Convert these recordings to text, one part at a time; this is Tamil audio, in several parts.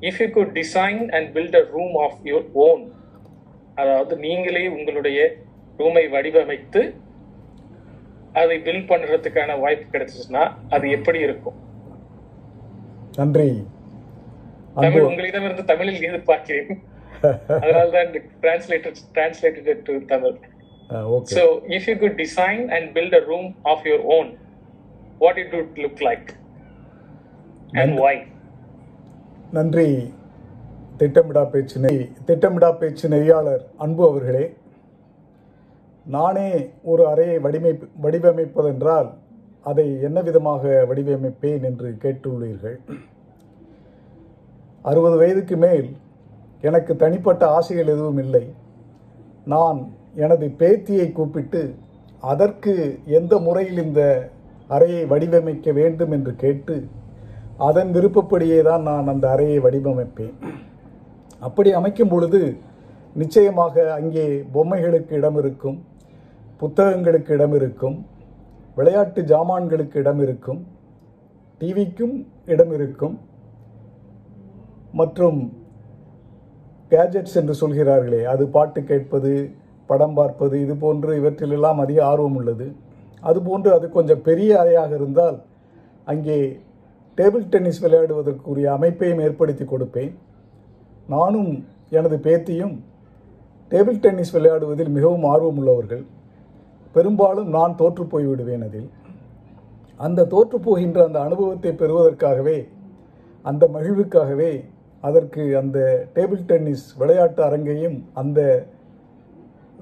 If you could design and build a room of your own அதாவது நீங்களே உங்களுடைய ரூமை வடிவமைத்து அதை பில்ட் பண்றதுக்கான வாய்ப்பு கிடைச்சிச்சுன்னா அது எப்படி இருக்கும்? நன்றி. தமிழ் உங்களிடமிருந்து தமிழில் எதிர்பார்க்கிறேன். அதனால்தான் translated translated to Tamil. So, if you could design and build a room of your own, what it would look like? And why? நன்றி. திட்டமிடா பேச்சு திட்டமிடா பேச்சு நெறியாளர் அன்பு அவர்களே. நானே ஒரு அறையை வடிமை வடிவமைப்பதென்றால் அதை என்ன விதமாக வடிவமைப்பேன் என்று கேட்டுள்ளீர்கள்? அறுபது வயதுக்கு மேல் எனக்கு தனிப்பட்ட ஆசைகள் எதுவும் இல்லை. நான் எனது பேத்தியை கூப்பிட்டு அதற்கு எந்த முறையில் இந்த அறையை வடிவமைக்க வேண்டும் என்று கேட்டு அதன் விருப்பப்படியே தான் நான் அந்த அறையை வடிவமைப்பேன். அப்படி அமைக்கும் பொழுது நிச்சயமாக அங்கே பொம்மைகளுக்கு இடம் இருக்கும் புத்தகங்களுக்கு இடம் இருக்கும் விளையாட்டு ஜாமான்களுக்கு இடம் இருக்கும் டிவிக்கும் இடம் இருக்கும் மற்றும் கேஜெட்ஸ் என்று சொல்கிறார்களே அது பாட்டு கேட்பது படம் பார்ப்பது இது போன்று இவற்றிலெல்லாம் அதிக ஆர்வம் உள்ளது. அதுபோன்று அது கொஞ்சம் பெரிய அறையாக இருந்தால் அங்கே டேபிள் டென்னிஸ் விளையாடுவதற்குரிய அமைப்பையும் ஏற்படுத்தி கொடுப்பேன். நானும் எனது பேத்தியும் டேபிள் டென்னிஸ் விளையாடுவதில் மிகவும் ஆர்வம் உள்ளவர்கள் பெரும்பாலும் நான் தோற்று விடுவேன் அதில். அந்த தோற்று போகின்ற அந்த அனுபவத்தை பெறுவதற்காகவே அந்த மகிழ்வுக்காகவே அதற்கு அந்த டேபிள் டென்னிஸ் விளையாட்டு அரங்கையும் அந்த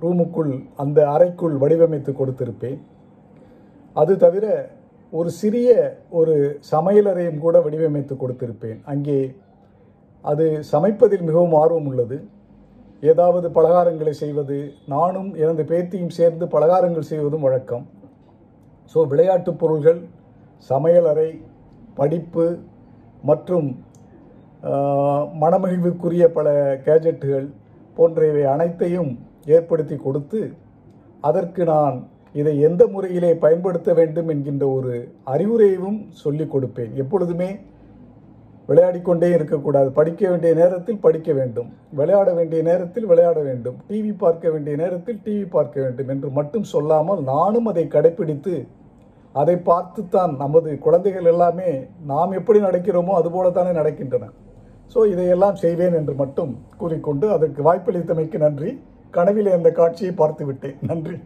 ரூமுக்குள் அந்த அறைக்குள் வடிவமைத்து கொடுத்திருப்பேன். அது தவிர ஒரு சிறிய ஒரு சமையலறையும் கூட வடிவமைத்து கொடுத்திருப்பேன். அங்கே அது சமைப்பதில் மிகவும் ஆர்வம் உள்ளது. ஏதாவது பலகாரங்களை செய்வது நானும் எனது பேத்தியும் சேர்ந்து பலகாரங்கள் செய்வதும் வழக்கம். ஸோ விளையாட்டுப் பொருள்கள் சமையலறை படிப்பு மற்றும் மனமகிழ்வுக்குரிய பல கேஜெட்டுகள் போன்றவை அனைத்தையும் ஏற்படுத்தி கொடுத்து அதற்கு நான் இதை எந்த முறையிலே பயன்படுத்த வேண்டும் என்கின்ற ஒரு அறிவுரையும் சொல்லிக் கொடுப்பேன். எப்பொழுதுமே விளையாடிக்கொண்டே இருக்கக்கூடாது. படிக்க வேண்டிய நேரத்தில் படிக்க வேண்டும். விளையாட வேண்டிய நேரத்தில் விளையாட வேண்டும். டிவி பார்க்க வேண்டிய நேரத்தில் டிவி பார்க்க வேண்டும் என்று மட்டும் சொல்லாமல் நானும் அதை கடைப்பிடித்து அதை பார்த்துத்தான் நமது குழந்தைகள் எல்லாமே நாம் எப்படி நடக்கிறோமோ அதுபோல தானே நடக்கின்றன. ஸோ இதையெல்லாம் செய்வேன் என்று மட்டும் கூறிக்கொண்டு அதற்கு வாய்ப்பளித்தமைக்கு நன்றி. கனவிலே அந்த காட்சியை பார்த்து விட்டேன் நன்றி.